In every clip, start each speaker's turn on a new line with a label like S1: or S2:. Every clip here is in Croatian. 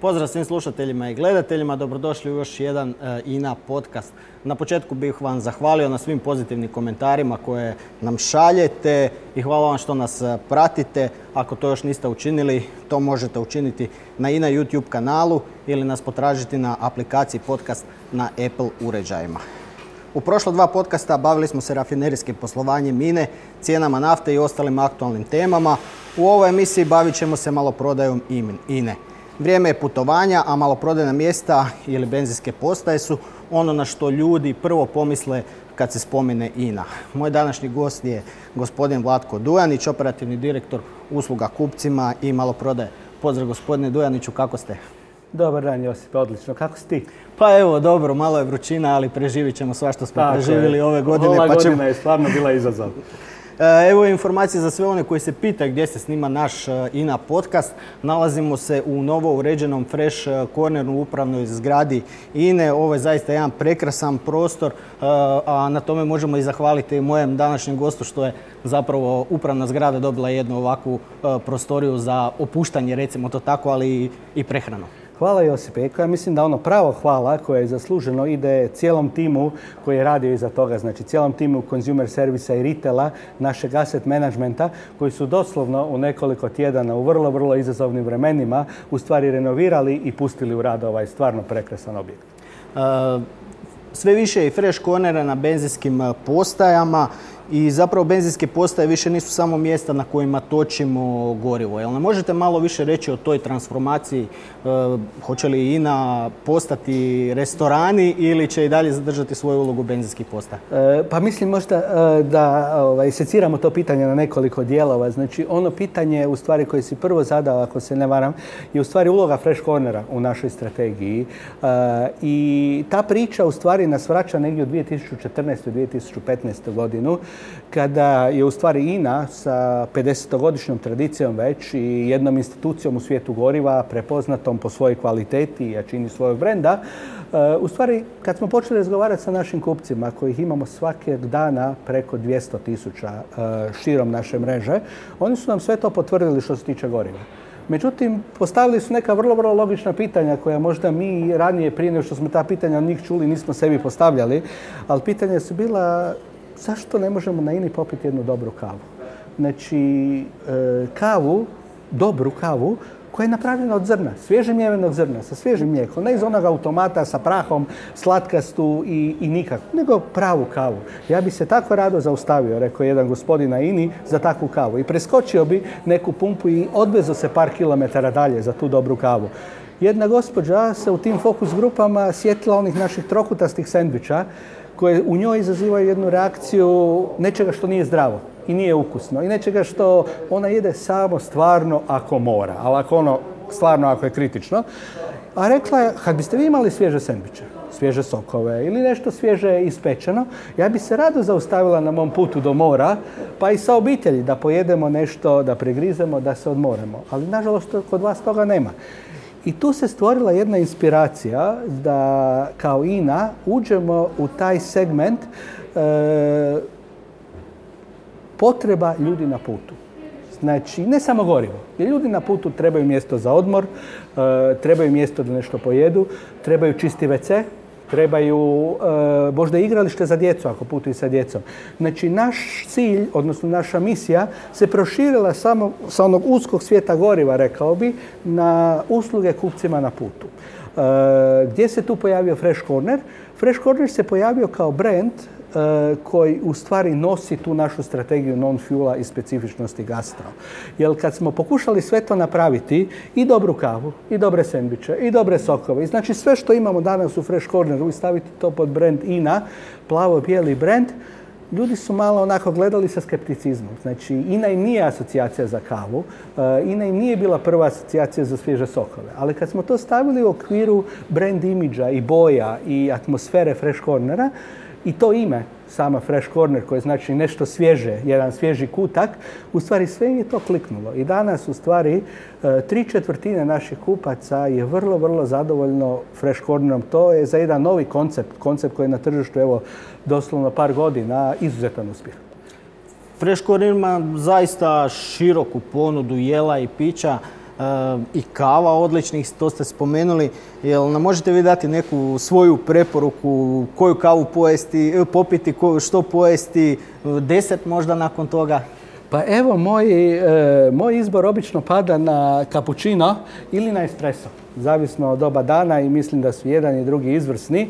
S1: Pozdrav svim slušateljima i gledateljima, dobrodošli u još jedan e, INA podcast. Na početku bih vam zahvalio na svim pozitivnim komentarima koje nam šaljete i hvala vam što nas e, pratite. Ako to još niste učinili, to možete učiniti na INA YouTube kanalu ili nas potražiti na aplikaciji podcast na Apple uređajima. U prošla dva podcasta bavili smo se rafinerijskim poslovanjem mine, cijenama nafte i ostalim aktualnim temama. U ovoj emisiji bavit ćemo se maloprodajom INE. Vrijeme je putovanja, a maloprodajna mjesta ili benzinske postaje su ono na što ljudi prvo pomisle kad se spomene INA. Moj današnji gost je gospodin Vlatko Dujanić, operativni direktor usluga kupcima i maloprodaje. Pozdrav gospodine Dujaniću, kako ste?
S2: Dobar dan Josip, odlično. Kako si ti?
S1: Pa evo, dobro, malo je vrućina, ali preživit ćemo sva što smo preživjeli ove godine.
S2: Ova pa godina je stvarno bila izazov.
S1: E, evo informacije za sve one koji se pitaju gdje se snima naš e, INA podcast. Nalazimo se u novo uređenom Fresh e, Corneru u upravnoj zgradi INE. Ovo je zaista jedan prekrasan prostor, a na tome možemo i zahvaliti mojem današnjem gostu što je zapravo upravna zgrada dobila jednu ovakvu prostoriju za opuštanje, recimo to tako, ali i prehranu.
S2: Hvala Josipe. Ja mislim da ono pravo hvala koje je zasluženo ide cijelom timu koji je radio iza toga, znači cijelom timu consumer servisa i retaila, našeg asset managementa, koji su doslovno u nekoliko tjedana u vrlo, vrlo izazovnim vremenima u stvari renovirali i pustili u rad ovaj stvarno prekrasan objekt.
S1: sve više i fresh cornera na benzinskim postajama i zapravo benzinske postaje više nisu samo mjesta na kojima točimo gorivo. Jel ne možete malo više reći o toj transformaciji? E, hoće li INA postati restorani ili će i dalje zadržati svoju ulogu benzinskih postaja?
S2: E, pa mislim možda e, da ovaj, seciramo to pitanje na nekoliko dijelova. Znači ono pitanje u stvari koje si prvo zadao, ako se ne varam, je u stvari uloga Fresh Cornera u našoj strategiji. I ta priča u stvari nas vraća negdje u 2014. 2015. godinu kada je u stvari INA sa 50-godišnjom tradicijom već i jednom institucijom u svijetu goriva prepoznatom po svojoj kvaliteti i jačini svojeg brenda, e, u stvari, kad smo počeli razgovarati sa našim kupcima, kojih imamo svakog dana preko 200 tisuća e, širom naše mreže, oni su nam sve to potvrdili što se tiče goriva. Međutim, postavili su neka vrlo, vrlo logična pitanja koja možda mi ranije prije nego što smo ta pitanja od njih čuli nismo sebi postavljali, ali pitanja su bila zašto ne možemo na INI popiti jednu dobru kavu? Znači, e, kavu, dobru kavu, koja je napravljena od zrna, svježe mjevenog zrna, sa svježim mlijekom, ne iz onog automata sa prahom, slatkastu i, i nikako, nego pravu kavu. Ja bi se tako rado zaustavio, rekao jedan gospodin na INI, za takvu kavu. I preskočio bi neku pumpu i odvezo se par kilometara dalje za tu dobru kavu. Jedna gospođa se u tim fokus grupama sjetila onih naših trokutastih sendviča koje u njoj izazivaju jednu reakciju nečega što nije zdravo i nije ukusno i nečega što ona jede samo stvarno ako mora, ali ako ono stvarno ako je kritično. A rekla je, kad biste vi imali svježe sendviče, svježe sokove ili nešto svježe ispečeno, ja bi se rado zaustavila na mom putu do mora, pa i sa obitelji da pojedemo nešto, da pregrizemo, da se odmoremo. Ali nažalost kod vas toga nema. I tu se stvorila jedna inspiracija da kao INA uđemo u taj segment e, potreba ljudi na putu. Znači, ne samo gorivo. Ljudi na putu trebaju mjesto za odmor, e, trebaju mjesto da nešto pojedu, trebaju čisti WC, trebaju e, možda igralište za djecu ako putuju sa djecom. Znači naš cilj, odnosno naša misija se proširila samo sa onog uskog svijeta goriva, rekao bi, na usluge kupcima na putu. E, gdje se tu pojavio Fresh Corner? Fresh Corner se pojavio kao brand koji u stvari nosi tu našu strategiju non-fuela i specifičnosti gastro. Jer kad smo pokušali sve to napraviti, i dobru kavu, i dobre sendviče, i dobre sokove, znači sve što imamo danas u Fresh Corneru i staviti to pod brand INA, plavo-bijeli brand, ljudi su malo onako gledali sa skepticizmom. Znači, INA im nije asocijacija za kavu, e, INA im nije bila prva asocijacija za svježe sokove. Ali kad smo to stavili u okviru brand imidža i boja i atmosfere Fresh Cornera, i to ime, sama Fresh Corner, koje znači nešto svježe, jedan svježi kutak, u stvari sve je to kliknulo. I danas u stvari e, tri četvrtine naših kupaca je vrlo, vrlo zadovoljno Fresh Cornerom. To je za jedan novi koncept, koncept koji je na tržištu evo doslovno par godina izuzetan uspjeh.
S1: Fresh Corner ima zaista široku ponudu jela i pića. I kava odličnih, to ste spomenuli. Jel nam možete vi dati neku svoju preporuku, koju kavu pojesti, popiti, što pojesti, deset možda nakon toga?
S2: Pa evo, moj, moj izbor obično pada na kapućino ili na espresso zavisno od doba dana i mislim da su jedan i drugi izvrsni. E,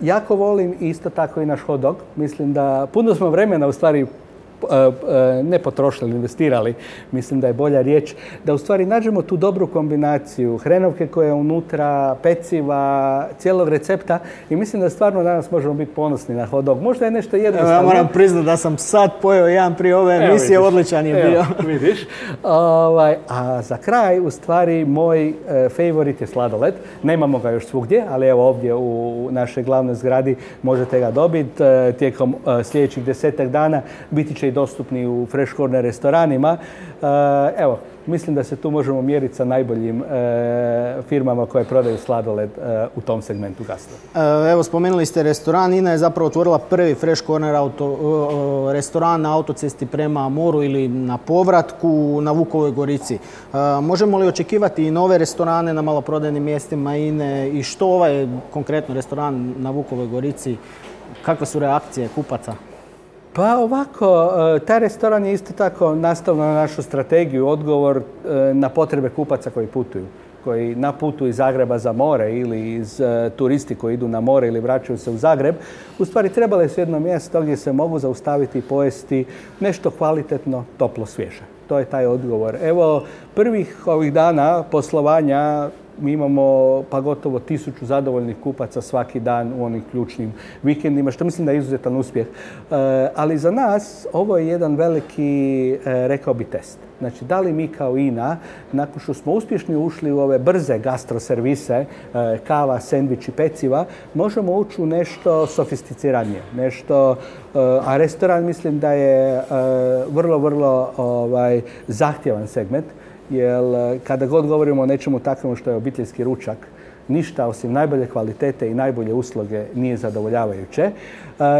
S2: jako volim isto tako i naš hot dog. Mislim da puno smo vremena u stvari E, e, ne potrošili, investirali, mislim da je bolja riječ, da u stvari nađemo tu dobru kombinaciju hrenovke koja je unutra, peciva, cijelog recepta i mislim da stvarno danas možemo biti ponosni na hot dog. Možda je nešto jednostavno.
S1: ja moram priznati da sam sad pojeo jedan prije ove emisije, odličan je bio.
S2: vidiš. Ovaj, a za kraj, u stvari, moj e, favorit je sladoled. Nemamo ga još svugdje, ali evo ovdje u našoj glavnoj zgradi možete ga dobiti. tijekom sljedećih desetak dana biti će i dostupni u fresh corner restoranima. E, evo, mislim da se tu možemo mjeriti sa najboljim e, firmama koje prodaju sladoled e, u tom segmentu gastra.
S1: Evo, spomenuli ste restoran. Ina je zapravo otvorila prvi fresh corner auto, restoran na autocesti prema moru ili na povratku na Vukovoj Gorici. Možemo li očekivati i nove restorane na maloprodajnim mjestima INE i što ovaj konkretno restoran na Vukovoj Gorici, kakve su reakcije kupaca?
S2: Pa ovako, e, taj restoran je isto tako nastavno na našu strategiju, odgovor e, na potrebe kupaca koji putuju koji na putu iz Zagreba za more ili iz e, turisti koji idu na more ili vraćaju se u Zagreb, u stvari trebalo su jedno mjesto gdje se mogu zaustaviti i pojesti nešto kvalitetno, toplo, svježe. To je taj odgovor. Evo, prvih ovih dana poslovanja mi imamo pa gotovo tisuću zadovoljnih kupaca svaki dan u onim ključnim vikendima, što mislim da je izuzetan uspjeh. E, ali za nas ovo je jedan veliki, e, rekao bi, test. Znači, da li mi kao INA, nakon što smo uspješni ušli u ove brze gastroservise, e, kava, sendvič i peciva, možemo ući u nešto sofisticiranije, nešto, a restoran mislim da je vrlo, vrlo ovaj, zahtjevan segment jer e, kada god govorimo o nečemu takvom što je obiteljski ručak, ništa osim najbolje kvalitete i najbolje usluge nije zadovoljavajuće. E,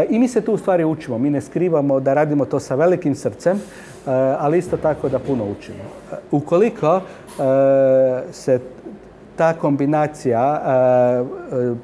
S2: I mi se tu u stvari učimo. Mi ne skrivamo da radimo to sa velikim srcem, e, ali isto tako da puno učimo. Ukoliko se ta kombinacija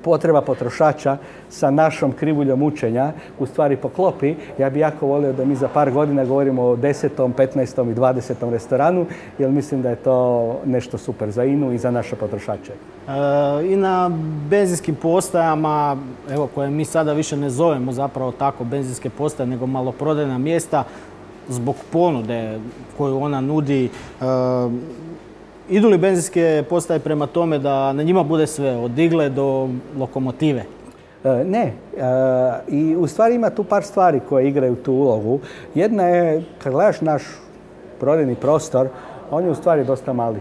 S2: potreba potrošača sa našom krivuljom učenja u stvari poklopi, ja bih jako volio da mi za par godina govorimo o desetom, 15. i 20. restoranu, jer mislim da je to nešto super za INU i za naše potrošače. E,
S1: I na benzinskim postajama, evo koje mi sada više ne zovemo zapravo tako benzinske postaje, nego maloprodajna mjesta, zbog ponude koju ona nudi, e, idu li benzinske postaje prema tome da na njima bude sve, od igle do lokomotive?
S2: E, ne. E, I u stvari ima tu par stvari koje igraju tu ulogu. Jedna je, kad gledaš naš prodajni prostor, on je u stvari dosta mali.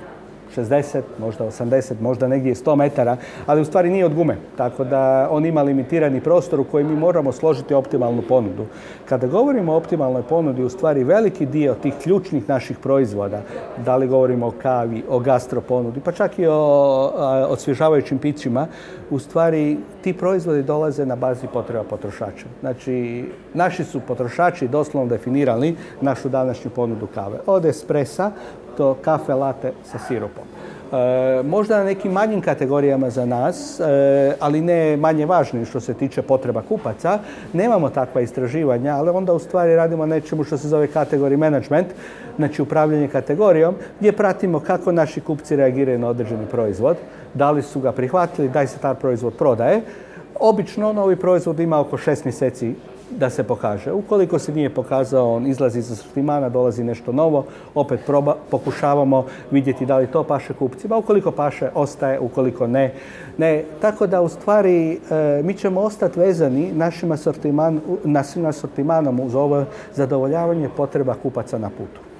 S2: 60, možda 80, možda negdje 100 metara, ali u stvari nije od gume. Tako da on ima limitirani prostor u kojem mi moramo složiti optimalnu ponudu. Kada govorimo o optimalnoj ponudi, u stvari veliki dio tih ključnih naših proizvoda, da li govorimo o kavi, o gastroponudi, pa čak i o osvježavajućim pićima, u stvari ti proizvodi dolaze na bazi potreba potrošača. Znači, naši su potrošači doslovno definirali našu današnju ponudu kave. Od espresa to kafe late sa sirupom. E, možda na nekim manjim kategorijama za nas, e, ali ne manje važnim što se tiče potreba kupaca, nemamo takva istraživanja, ali onda u stvari radimo nečemu što se zove kategori management, znači upravljanje kategorijom, gdje pratimo kako naši kupci reagiraju na određeni proizvod, da li su ga prihvatili, da se taj proizvod prodaje. Obično novi proizvod ima oko šest mjeseci da se pokaže. Ukoliko se nije pokazao, on izlazi iz sortimana, dolazi nešto novo, opet proba, pokušavamo vidjeti da li to paše kupcima. Ukoliko paše, ostaje, ukoliko ne, ne. Tako da u stvari e, mi ćemo ostati vezani našim našim asortimanom uz ovo zadovoljavanje potreba kupaca na putu.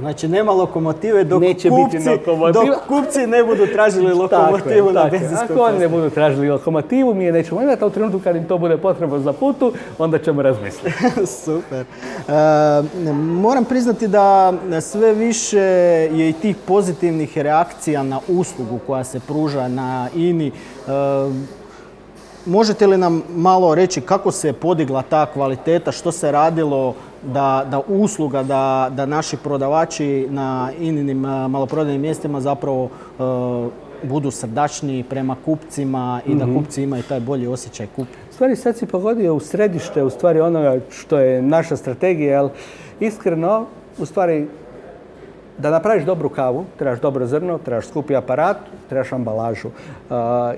S1: Znači nema lokomotive dok, Neće kupci, biti dok kupci ne budu tražili lokomotivu na benzinskoj
S2: Ako oni ne budu tražili lokomotivu, mi je nećemo imati, a u trenutku kad im to bude potrebno za putu, onda ćemo razmisliti.
S1: Super. E, moram priznati da sve više je i tih pozitivnih reakcija na uslugu koja se pruža na INI. E, možete li nam malo reći kako se podigla ta kvaliteta, što se radilo da, da usluga, da, da naši prodavači na ininim maloprodajnim mjestima zapravo budu srdačniji prema kupcima i da mhm. kupci imaju taj bolji osjećaj kupi.
S2: U stvari sad si pogodio u središte u stvari onoga što je naša strategija, jer iskreno u stvari da napraviš dobru kavu, trebaš dobro zrno, trebaš skupi aparat, trebaš ambalažu.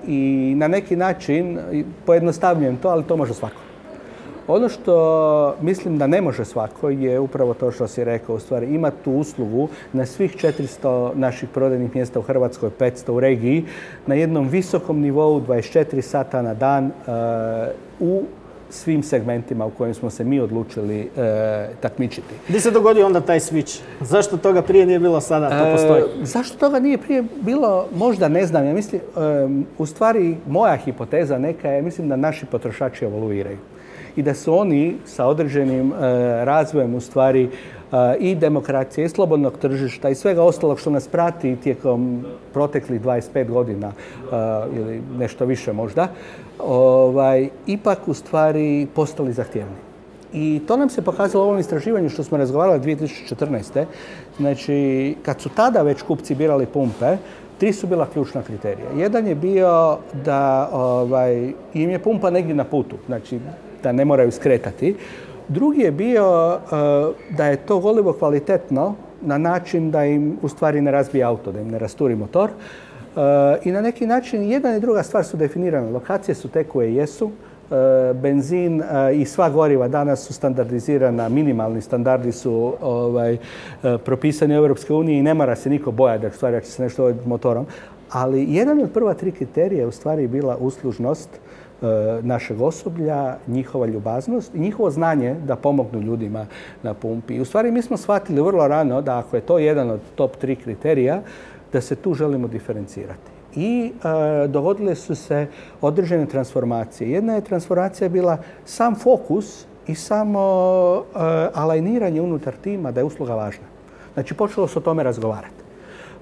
S2: I na neki način pojednostavljujem to, ali to može svako. Ono što mislim da ne može svako je upravo to što si rekao, u stvari ima tu uslugu na svih 400 naših prodajnih mjesta u Hrvatskoj, 500 u regiji, na jednom visokom nivou 24 sata na dan u svim segmentima u kojim smo se mi odlučili e, takmičiti.
S1: Gdje se dogodio onda taj switch? Zašto toga prije nije bilo sada? To e, postoji.
S2: zašto toga nije prije bilo? Možda ne znam. Ja mislim, e, u stvari moja hipoteza neka je, mislim da naši potrošači evoluiraju i da su oni sa određenim e, razvojem u stvari e, i demokracije i slobodnog tržišta i svega ostalog što nas prati tijekom proteklih 25 godina ili nešto više možda, ovaj, ipak u stvari postali zahtjevni. I to nam se pokazalo u ovom istraživanju što smo razgovarali 2014. Znači, kad su tada već kupci birali pumpe, tri su bila ključna kriterija. Jedan je bio da ovaj, im je pumpa negdje na putu. Znači, da ne moraju skretati. Drugi je bio e, da je to golivo kvalitetno na način da im u stvari ne razbije auto, da im ne rasturi motor. E, I na neki način jedna i druga stvar su definirane. Lokacije su te koje jesu. E, benzin i sva goriva danas su standardizirana, minimalni standardi su ovaj, propisani u uniji i ne mora se niko bojati da stvari će se nešto motorom. Ali jedan od prva tri kriterija je u stvari bila uslužnost našeg osoblja, njihova ljubaznost i njihovo znanje da pomognu ljudima na pumpi. U stvari mi smo shvatili vrlo rano da ako je to jedan od top tri kriterija, da se tu želimo diferencirati. I e, dogodile su se određene transformacije. Jedna je transformacija bila sam fokus i samo e, alajniranje unutar tima da je usluga važna. Znači počelo se o tome razgovarati.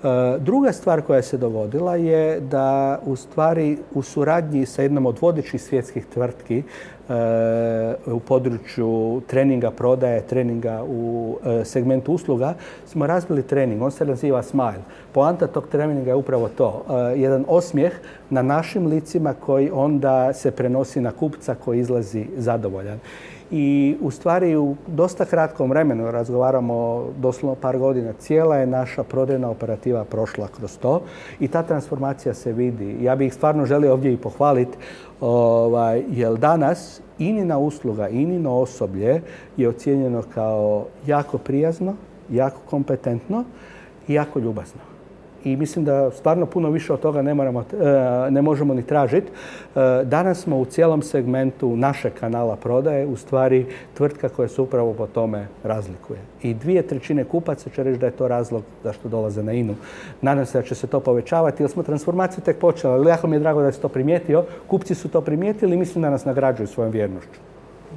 S2: E, druga stvar koja se dogodila je da u stvari u suradnji sa jednom od vodećih svjetskih tvrtki e, u području treninga prodaje, treninga u e, segmentu usluga smo razvili trening. On se naziva Smile. Poanta tog treninga je upravo to. Jedan osmijeh na našim licima koji onda se prenosi na kupca koji izlazi zadovoljan i u stvari u dosta kratkom vremenu, razgovaramo doslovno par godina, cijela je naša prodajna operativa prošla kroz to i ta transformacija se vidi. Ja bih ih stvarno želio ovdje i pohvaliti, ovaj, jer danas inina usluga, inino osoblje je ocijenjeno kao jako prijazno, jako kompetentno i jako ljubazno i mislim da stvarno puno više od toga ne, moramo, e, ne možemo ni tražiti. E, danas smo u cijelom segmentu našeg kanala prodaje u stvari tvrtka koja se upravo po tome razlikuje. I dvije trećine kupaca će reći da je to razlog zašto dolaze na INU. Nadam se da će se to povećavati jer smo transformaciju tek počeli. Jako mi je drago da se to primijetio. Kupci su to primijetili i mislim da nas nagrađuju svojom vjernošću.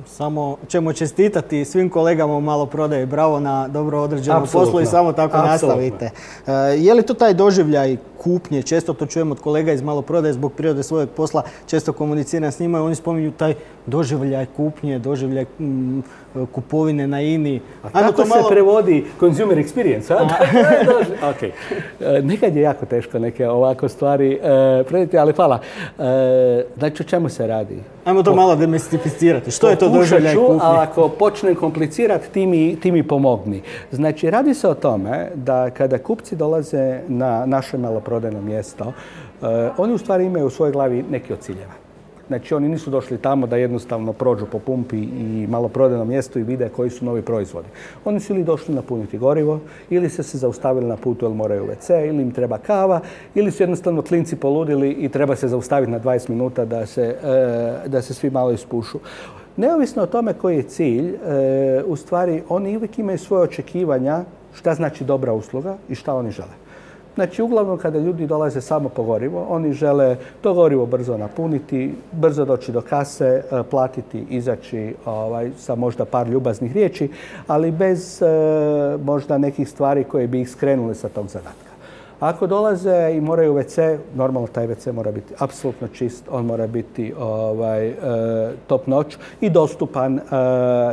S1: Samo ćemo čestitati svim kolegama u maloprodaji. Bravo na dobro određenom poslu i samo tako nastavite. E, je li to taj doživljaj kupnje? Često to čujemo od kolega iz maloprodaje zbog prirode svojeg posla. Često komuniciram s njima i oni spominju taj doživljaj kupnje, doživljaj mm, kupovine na INI.
S2: A kako se prevodi consumer experience? A? okay. E, nekad je jako teško neke ovako stvari e, prediti, ali hvala. znači o čemu se radi?
S1: Ajmo to malo demistificirati. Što je to doživljaj kupnje?
S2: ali ako počnem komplicirati, ti mi, ti mi pomogni. Znači, radi se o tome da kada kupci dolaze na naše maloprodajno mjesto, oni u stvari imaju u svojoj glavi neki od ciljeva. Znači oni nisu došli tamo da jednostavno prođu po pumpi i malo prodajnom mjestu i vide koji su novi proizvodi. Oni su ili došli napuniti gorivo, ili su se zaustavili na putu jer moraju WC, ili im treba kava, ili su jednostavno klinci poludili i treba se zaustaviti na 20 minuta da se, e, da se svi malo ispušu. Neovisno o tome koji je cilj, e, u stvari oni uvijek imaju svoje očekivanja šta znači dobra usluga i šta oni žele. Znači, uglavnom kada ljudi dolaze samo po gorivo, oni žele to gorivo brzo napuniti, brzo doći do kase, e, platiti, izaći ovaj, sa možda par ljubaznih riječi, ali bez e, možda nekih stvari koje bi ih skrenuli sa tog zadatka. Ako dolaze i moraju WC, normalno taj WC mora biti apsolutno čist, on mora biti ovaj, e, top noć i dostupan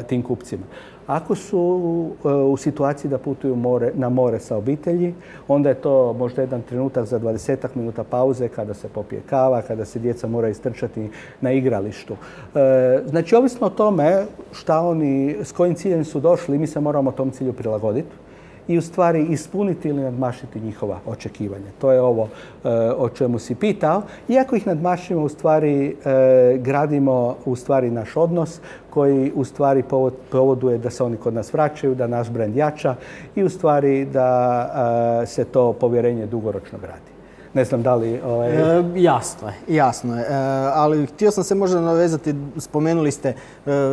S2: tim kupcima. Ako su e, u situaciji da putuju na more sa obitelji, onda je to možda jedan trenutak za 20 minuta pauze kada se popije kava, kada se djeca moraju istrčati na igralištu. E, znači, ovisno o tome šta oni, s kojim ciljem su došli, mi se moramo tom cilju prilagoditi i u stvari ispuniti ili nadmašiti njihova očekivanja. To je ovo e, o čemu si pitao. Iako ih nadmašimo, u stvari e, gradimo u stvari naš odnos koji u stvari povoduje da se oni kod nas vraćaju, da naš brand jača i u stvari da e, se to povjerenje dugoročno gradi. Ne znam da li... Ovaj...
S1: E, jasno je, jasno je. E, ali htio sam se možda navezati, spomenuli ste, e,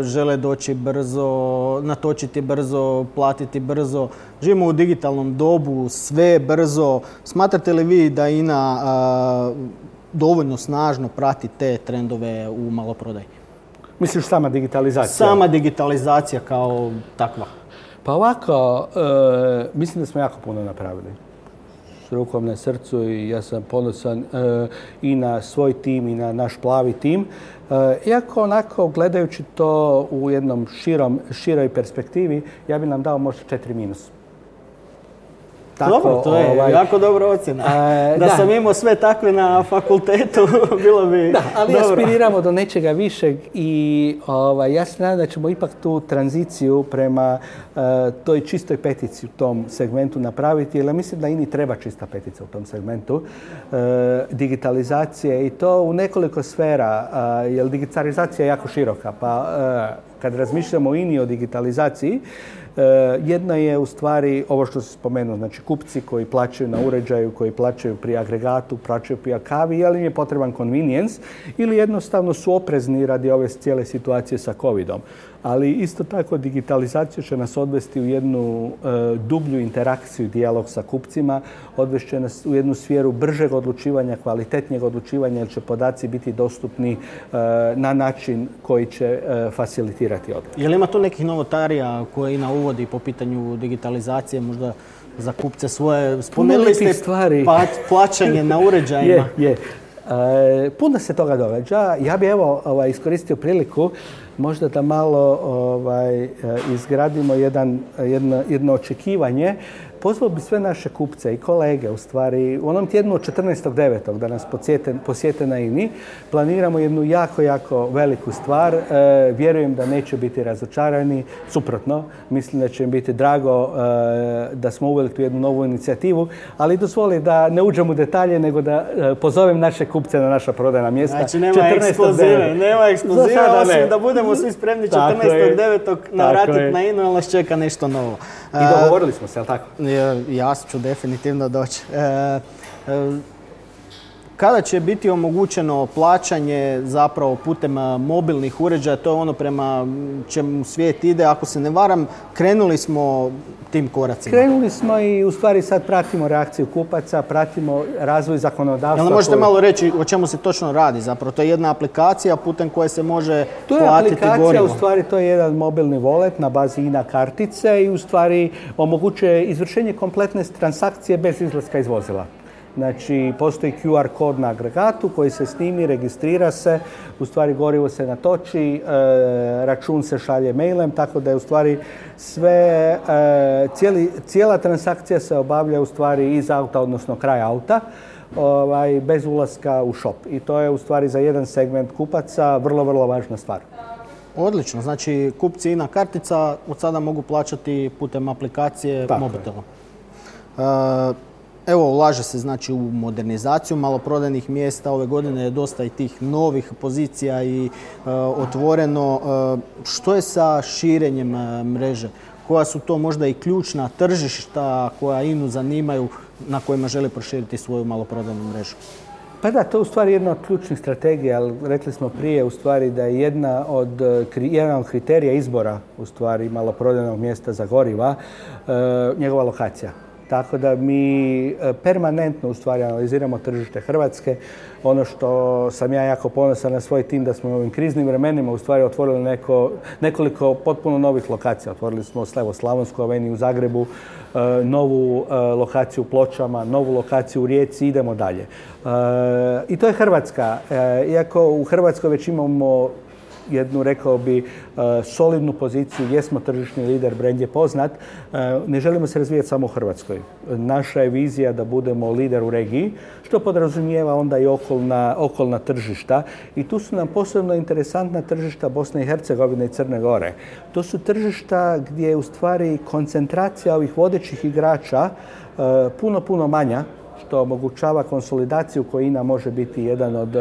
S1: žele doći brzo, natočiti brzo, platiti brzo. Živimo u digitalnom dobu, sve brzo. Smatrate li vi da INA dovoljno snažno prati te trendove u maloprodaji?
S2: Misliš sama digitalizacija?
S1: Sama digitalizacija kao takva.
S2: Pa ovako, mislim da smo jako puno napravili rukom na srcu i ja sam ponosan e, i na svoj tim i na naš plavi tim. E, iako onako gledajući to u jednom širom, široj perspektivi, ja bi nam dao možda četiri minus.
S1: Tako, Dobro, to je ovaj, jako dobra ocjena. E, da, sam imao sve takve na fakultetu, bilo bi
S2: Da, ali aspiriramo do nečega višeg i ovaj, ja se nadam da ćemo ipak tu tranziciju prema uh, toj čistoj petici u tom segmentu napraviti, jer mislim da ini treba čista petica u tom segmentu uh, digitalizacije i to u nekoliko sfera, uh, jer digitalizacija je jako široka, pa kad razmišljamo o INI o digitalizaciji, E, jedna je u stvari ovo što se spomenuo, znači kupci koji plaćaju na uređaju, koji plaćaju pri agregatu, plaćaju pri kavi, ali im je potreban convenience ili jednostavno su oprezni radi ove cijele situacije sa covidom ali isto tako digitalizacija će nas odvesti u jednu e, dublju interakciju, dijalog sa kupcima, odvešće nas u jednu sferu bržeg odlučivanja, kvalitetnijeg odlučivanja, jer će podaci biti dostupni e, na način koji će e, facilitirati odluku.
S1: Je li ima tu nekih novotarija koje INA uvodi po pitanju digitalizacije, možda za kupce svoje?
S2: Spomenuli ste stvari.
S1: plaćanje na uređajima.
S2: je, je. puno se toga događa. Ja bih evo ovaj, iskoristio priliku možda da malo ovaj, e, izgradimo jedan, jedno, jedno očekivanje Pozvao bi sve naše kupce i kolege u stvari u onom tjednu od 14.9. da nas posjete, na INI. Planiramo jednu jako, jako veliku stvar. E, vjerujem da neće biti razočarani. Suprotno, mislim da će im biti drago e, da smo uveli tu jednu novu inicijativu. Ali dozvoli da ne uđem u detalje, nego da e, pozovem naše kupce na naša prodajna mjesta.
S1: Znači nema eksplozive, nema eksplozive, osim da budemo svi spremni 14.9. navratiti na INU, ali nas čeka nešto novo.
S2: I dogovorili smo se, jel tako?
S1: Ja ću definitivno doći. Kada će biti omogućeno plaćanje zapravo putem e, mobilnih uređaja, to je ono prema čemu svijet ide. Ako se ne varam, krenuli smo tim koracima.
S2: Krenuli smo i u stvari sad pratimo reakciju kupaca, pratimo razvoj zakonodavstva.
S1: Jel možete malo reći o čemu se točno radi zapravo? To je jedna aplikacija putem koje se može
S2: to
S1: je
S2: aplikacija, u stvari to je jedan mobilni wallet na bazi INA kartice i u stvari omogućuje izvršenje kompletne transakcije bez izlaska iz vozila. Znači, postoji QR kod na agregatu koji se snimi, registrira se, u stvari gorivo se natoči, e, račun se šalje mailem, tako da je u stvari sve, e, cijela transakcija se obavlja u stvari iz auta, odnosno kraj auta. Ovaj, bez ulaska u shop. I to je u stvari za jedan segment kupaca vrlo, vrlo važna stvar.
S1: Odlično, znači kupci na kartica od sada mogu plaćati putem aplikacije mobitela. Evo, ulaže se znači u modernizaciju maloprodajnih mjesta. Ove godine je dosta i tih novih pozicija i e, otvoreno. E, što je sa širenjem e, mreže? Koja su to možda i ključna tržišta koja INU zanimaju na kojima želi proširiti svoju maloprodajnu mrežu?
S2: Pa da, to je u stvari jedna od ključnih strategija, ali rekli smo prije u stvari da je jedna od, jedan od kriterija izbora u stvari maloprodajnog mjesta za goriva njegova lokacija Tako da mi permanentno u stvari analiziramo tržište Hrvatske. Ono što sam ja jako ponosan na svoj tim da smo u ovim kriznim vremenima u stvari otvorili neko, nekoliko potpuno novih lokacija. Otvorili smo Slevo Slavonsku aveniju u Zagrebu, novu lokaciju u Pločama, novu lokaciju u Rijeci, idemo dalje. I to je Hrvatska. Iako u Hrvatskoj već imamo jednu, rekao bi, e, solidnu poziciju, jesmo tržišni lider, brand je poznat, e, ne želimo se razvijati samo u Hrvatskoj. Naša je vizija da budemo lider u regiji, što podrazumijeva onda i okolna, okolna tržišta. I tu su nam posebno interesantna tržišta Bosne i Hercegovine i Crne Gore. To su tržišta gdje je u stvari koncentracija ovih vodećih igrača e, puno, puno manja što omogućava konsolidaciju koja INA može biti jedan od,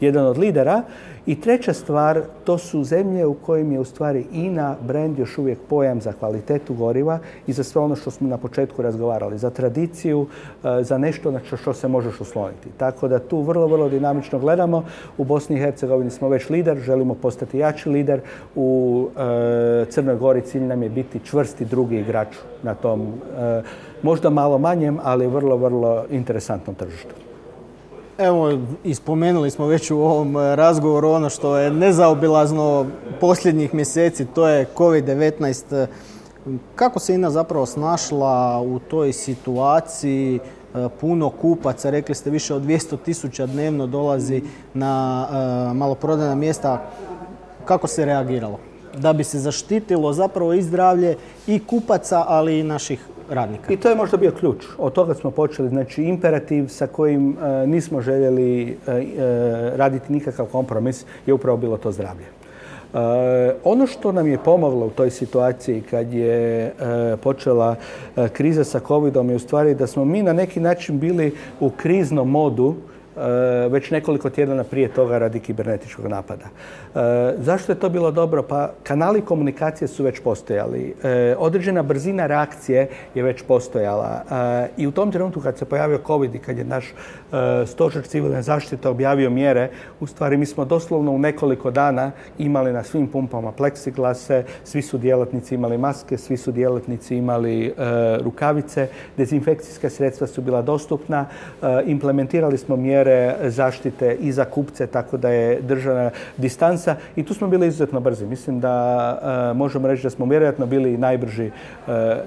S2: jedan od lidera i treća stvar, to su zemlje u kojim je u stvari INA brand još uvijek pojam za kvalitetu goriva i za sve ono što smo na početku razgovarali, za tradiciju, e, za nešto na što se možeš osloniti. Tako da tu vrlo, vrlo dinamično gledamo. U Bosni i Hercegovini smo već lider, želimo postati jači lider. U e, Crnoj Gori cilj nam je biti čvrsti drugi igrač na tom e, možda malo manjem, ali vrlo, vrlo interesantnom tržištu.
S1: Evo, ispomenuli smo već u ovom e, razgovoru ono što je nezaobilazno posljednjih mjeseci, to je COVID-19. Kako se INA zapravo snašla u toj situaciji? E, puno kupaca, rekli ste više od 200 tisuća dnevno dolazi na e, maloprodajna mjesta. Kako se reagiralo? Da bi se zaštitilo zapravo i zdravlje i kupaca, ali i naših radnika.
S2: I to je možda bio ključ. Od toga smo počeli. Znači, imperativ sa kojim e, nismo željeli e, e, raditi nikakav kompromis je upravo bilo to zdravlje. ono što nam je pomoglo u toj situaciji kad je počela kriza sa covidom je u stvari da smo mi na neki način bili u kriznom modu E, već nekoliko tjedana prije toga radi kibernetičkog napada. E, zašto je to bilo dobro? Pa kanali komunikacije su već postojali. E, određena brzina reakcije je već postojala. I u tom trenutku kad se pojavio COVID i kad je naš stožer civilne zaštite objavio mjere, u stvari mi smo doslovno u nekoliko dana imali na svim pumpama pleksiglase, svi su djelatnici imali maske, svi su djelatnici imali rukavice, dezinfekcijska sredstva su bila dostupna, implementirali smo mjere zaštite i za kupce, tako da je držana distanca i tu smo bili izuzetno brzi. Mislim da e, možemo reći da smo vjerojatno bili najbrži e,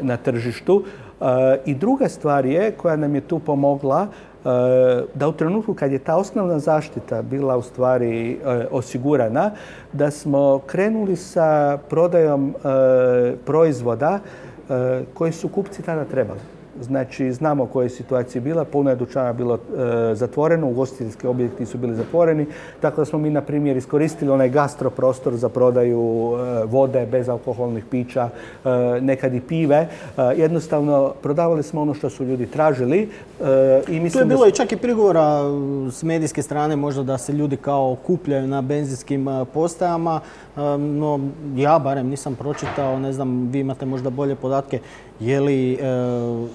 S2: na tržištu. E, I druga stvar je koja nam je tu pomogla da u trenutku kad je ta osnovna zaštita bila u stvari osigurana, da smo krenuli sa prodajom proizvoda koji su kupci tada trebali. Znači, znamo koja je situacija bila, puno je dućana bilo e, zatvoreno, ugostiteljski objekti su bili zatvoreni, tako da smo mi, na primjer, iskoristili onaj gastro prostor za prodaju e, vode, bezalkoholnih pića, e, nekad i pive. Jednostavno, prodavali smo ono što su ljudi tražili.
S1: I mislim tu je bilo i čak i prigovora s medijske strane možda da se ljudi kao kupljaju na benzinskim postajama, no ja barem nisam pročitao, ne znam, vi imate možda bolje podatke, je li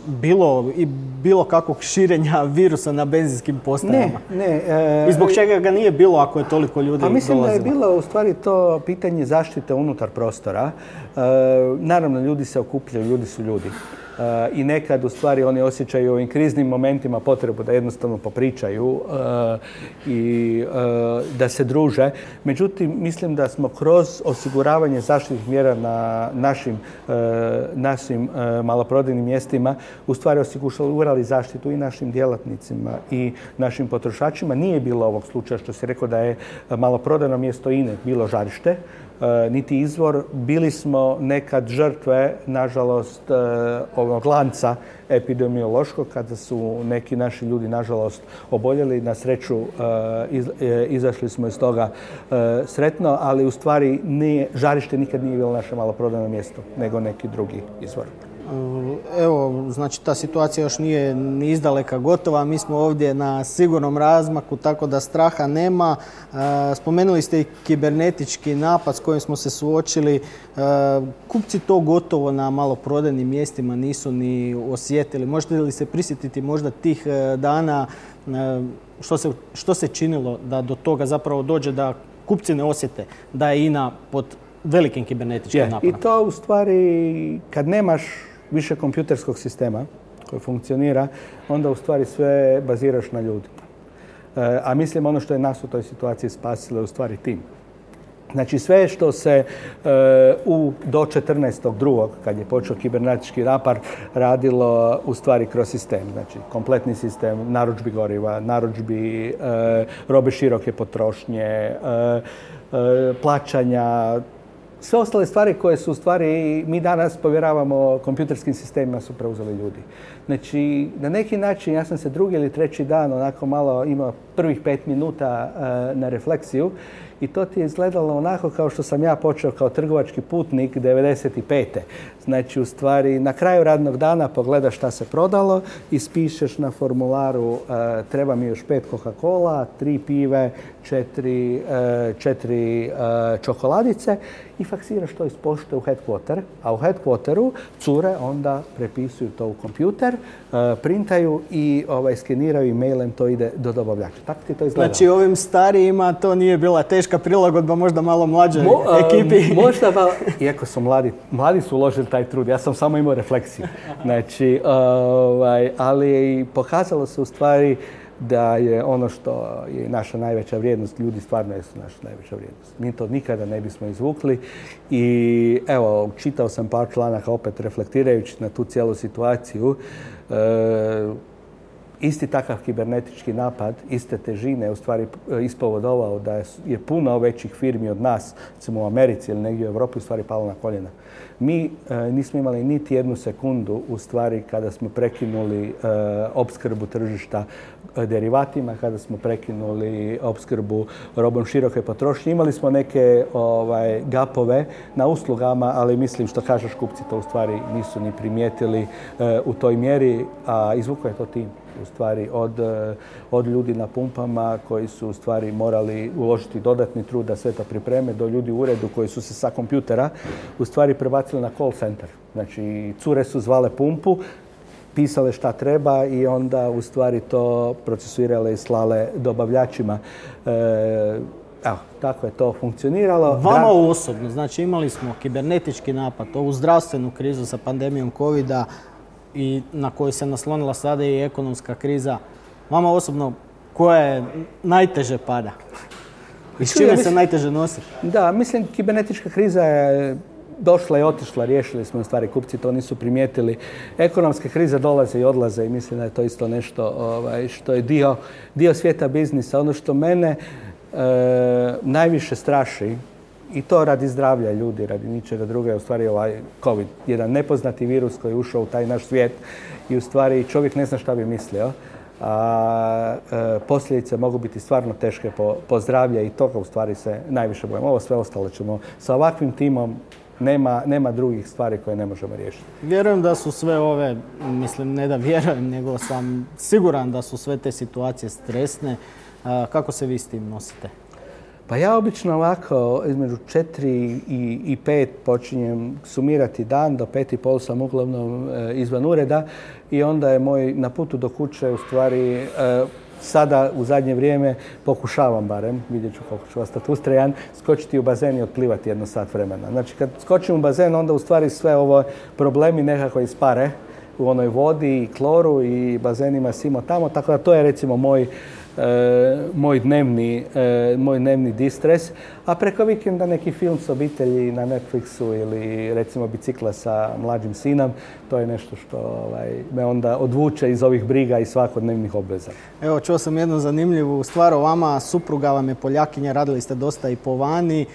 S1: bilo i bilo kakvog širenja virusa na benzinskim postajama?
S2: Ne, ne.
S1: I zbog čega ga nije bilo ako je toliko ljudi
S2: A mislim da je bilo u stvari to pitanje zaštite unutar prostora. E, naravno, ljudi se okupljaju, ljudi su ljudi i nekad u stvari oni osjećaju u ovim kriznim momentima potrebu da jednostavno popričaju e, i e, da se druže. Međutim, mislim da smo kroz osiguravanje zaštitnih mjera na našim, e, našim maloprodajnim mjestima u stvari osigurali zaštitu i našim djelatnicima i našim potrošačima. Nije bilo ovog slučaja što se rekao da je maloprodajno mjesto INE bilo žarište, niti izvor. Bili smo nekad žrtve, nažalost, e, ovog lanca epidemiološkog, kada su neki naši ljudi, nažalost, oboljeli. Na sreću e, izašli smo iz toga sretno, ali u stvari žarište nikad nije bilo naše maloprodajno mjesto, nego neki drugi izvor.
S1: Evo, znači ta situacija još nije ni izdaleka gotova. Mi smo ovdje na sigurnom razmaku, tako da straha nema. E, spomenuli ste i kibernetički napad s kojim smo se suočili. E, kupci to gotovo na maloprodajnim mjestima nisu ni osjetili. Možete li se prisjetiti možda tih e, dana što se, što se činilo da do toga zapravo dođe da kupci ne osjete da je INA pod velikim kibernetičkim napadom?
S2: I to u stvari kad nemaš više kompjuterskog sistema koje funkcionira, onda u stvari sve baziraš na ljudi. E, a mislim ono što je nas u toj situaciji spasilo je u stvari tim. Znači sve što se e, u do 14.2. kad je počeo kibernetički napar radilo u stvari kroz sistem. Znači kompletni sistem narudžbi goriva, narudžbi e, robe široke potrošnje, plaćanja, sve ostale stvari koje su stvari mi danas povjeravamo kompjuterskim sistemima su preuzeli ljudi. Znači, na neki način ja sam se drugi ili treći dan onako malo imao prvih pet minuta na refleksiju i to ti je izgledalo onako kao što sam ja počeo kao trgovački putnik 95. Znači, u stvari, na kraju radnog dana pogledaš šta se prodalo, ispišeš na formularu e, treba mi još pet Coca-Cola, tri pive, četiri, e, četiri e, čokoladice i faksiraš to iz pošte u headquarter, a u headquarteru cure onda prepisuju to u kompjuter, printaju i ovaj, skeniraju e-mailem, to ide do dobavljača. Tako ti to izgleda.
S1: Znači ovim starijima to nije bila teška prilagodba, možda malo mlađoj ekipi.
S2: možda malo, iako su mladi, mladi su uložili taj trud, ja sam samo imao refleksiju. Znači, ovaj, ali pokazalo se u stvari da je ono što je naša najveća vrijednost, ljudi stvarno jesu naša najveća vrijednost. Mi to nikada ne bismo izvukli i evo, čitao sam par članaka opet reflektirajući na tu cijelu situaciju. E, isti takav kibernetički napad, iste težine, u stvari e, ispovodovao da je puno većih firmi od nas, recimo u Americi ili negdje u Europi, u stvari palo na koljena. Mi e, nismo imali niti jednu sekundu u stvari kada smo prekinuli e, opskrbu tržišta derivatima, kada smo prekinuli opskrbu robom široke potrošnje. Imali smo neke ovaj, gapove na uslugama, ali mislim što kažeš kupci to u stvari nisu ni primijetili u toj mjeri, a izvuko je to tim u stvari od, e, od ljudi na pumpama koji su u stvari morali uložiti dodatni trud da sve to pripreme do ljudi u uredu koji su se sa kompjutera u stvari prebacili na call center. Znači cure su zvale pumpu, pisale šta treba i onda u stvari to procesuirale i slale dobavljačima. E, evo, tako je to funkcioniralo.
S1: Vama osobno, znači imali smo kibernetički napad, ovu zdravstvenu krizu sa pandemijom covid i na koju se naslonila sada i ekonomska kriza. Vama osobno koja je najteže pada? I s čime se najteže nosi?
S2: Da, mislim kibernetička kriza je došla i otišla, riješili smo stvari, kupci to nisu primijetili. Ekonomske krize dolaze i odlaze i mislim da je to isto nešto ovaj, što je dio, dio svijeta biznisa. Ono što mene e, najviše straši i to radi zdravlja ljudi, radi ničega druga je u stvari ovaj COVID, jedan nepoznati virus koji je ušao u taj naš svijet i u stvari čovjek ne zna šta bi mislio. A, posljedice mogu biti stvarno teške po, po zdravlje i toga u stvari se najviše bojimo. Ovo sve ostalo ćemo sa ovakvim timom nema, nema drugih stvari koje ne možemo riješiti.
S1: Vjerujem da su sve ove, mislim ne da vjerujem, nego sam siguran da su sve te situacije stresne. kako se vi s tim nosite?
S2: Pa ja obično ovako između četiri i, pet počinjem sumirati dan, do pet i pol sam uglavnom e, izvan ureda i onda je moj na putu do kuće u stvari e, sada u zadnje vrijeme pokušavam barem, vidjet ću koliko ću ostati ustrajan, skočiti u bazen i otplivati jedno sat vremena. Znači kad skočim u bazen onda u stvari sve ovo problemi nekako ispare u onoj vodi i kloru i bazenima simo tamo, tako da to je recimo moj moj dnevni, e, moj dnevni distres, a preko vikenda neki film s obitelji na Netflixu ili recimo bicikla sa mlađim sinom, to je nešto što ovaj, me onda odvuče iz ovih briga i svakodnevnih obveza.
S1: Evo, čuo sam jednu zanimljivu stvar o vama, supruga vam je Poljakinja, radili ste dosta i po vani e,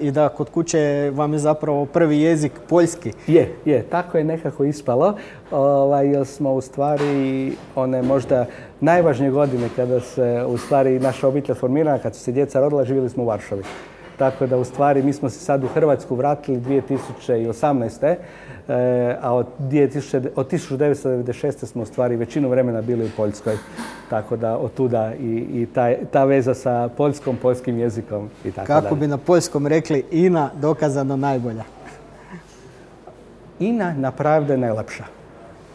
S1: i da kod kuće vam je zapravo prvi jezik poljski.
S2: Je, je, tako je nekako ispalo, ovaj, jer smo u stvari one možda najvažnije godine kada se u stvari naša obitelj formirala, kad su se djeca rodila, živjeli smo u Varšavi. Tako da u stvari mi smo se sad u Hrvatsku vratili 2018. E, a od, 2000, od 1996. smo u stvari većinu vremena bili u Poljskoj. Tako da od tuda i, i ta, ta veza sa poljskom, poljskim jezikom i tako
S1: Kako bi na poljskom rekli Ina dokazano najbolja?
S2: Ina napravde najlepša.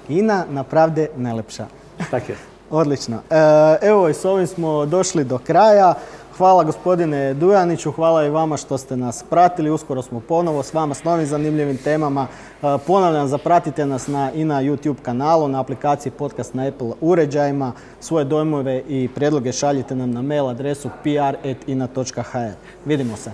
S1: Ina napravde najlepša.
S2: Tako je.
S1: Odlično. E, evo i s ovim smo došli do kraja. Hvala gospodine Dujaniću, hvala i vama što ste nas pratili. Uskoro smo ponovo s vama s novim zanimljivim temama. E, ponavljam, zapratite nas na, i na YouTube kanalu, na aplikaciji podcast na Apple uređajima. Svoje dojmove i prijedloge šaljite nam na mail adresu pr.ina.hr. Vidimo se.